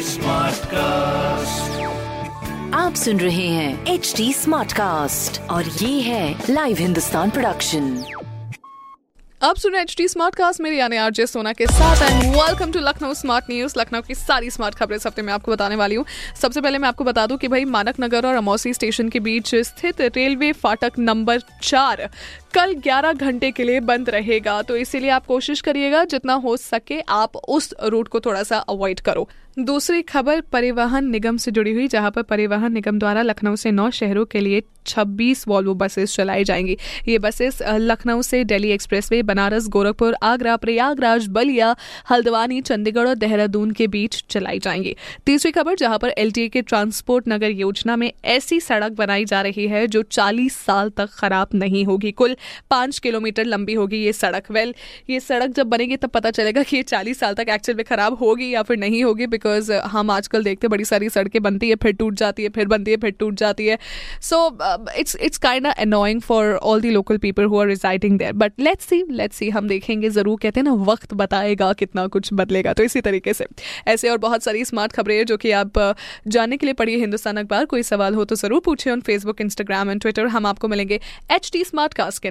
Smart cast आप सुन रहे हैं एच डी स्मार्ट कास्ट और ये है लाइव हिंदुस्तान प्रोडक्शन अब सुनो एच टी स्मार्ट कास्ट मेरे यानी आरजे सोना के साथ and welcome to Lucknow smart news Lucknow की सारी स्मार्ट खबरें इस हफ़्ते में आपको बताने वाली हूँ। सबसे पहले मैं आपको बता दूँ कि भाई मानक नगर और अमौसी स्टेशन के बीच स्थित रेलवे फाटक नंबर चार कल 11 घंटे के लिए बंद रहेगा तो इसीलिए आप कोशिश करिएगा, जितना हो सके आप उस रूट को थोड़ा सा अवॉइड करो। दूसरी खबर, परिवहन निगम से जुड़ी हुई, जहाँ पर परिवहन निगम द्वारा लखनऊ से नौ शहरों के लिए 26 वॉल्वो बसेस चलाई जाएँगी। ये बसेस लखनऊ से दिल्ली एक्सप्रेसवे बनारस गोरखपुर आगरा प्रयागराज बलिया हल्द्वानी, चंडीगढ़ और देहरादून के बीच चलाई जाएँगी। तीसरी खबर, जहाँ पर एलटीए के ट्रांसपोर्ट नगर योजना में ऐसी सड़क बनाई जा रही है, जो 40 साल तक खराब नहीं होगी। कुल पाँच किलोमीटर लंबी होगी ये सड़क। वेल ये सड़क जब बनेगी तब पता चलेगा कि ये चालीस साल तक एक्चुअल में खराब होगी या फिर नहीं होगी बिकॉज़ हम आजकल देखते बड़ी सारी सड़कें बनती है, फिर टूट जाती है, फिर बनती है, फिर टूट जाती है। So it's it's kind annoying for all the local people who are residing there but let's see let's see हम देखेंगे, ज़रूर कहते हैं ना, वक्त बताएगा कितना कुछ बदलेगा। तो इसी तरीके से, ऐसे और बहुत सारी स्मार्ट खबरें हैं जो कि आप जानने के लिए पढ़िए हिंदुस्तान अखबार। कोई सवाल हो तो ज़रूर पूछे on Facebook Instagram and Twitter हम आपको मिलेंगे एच टी स्मार्ट कास्ट के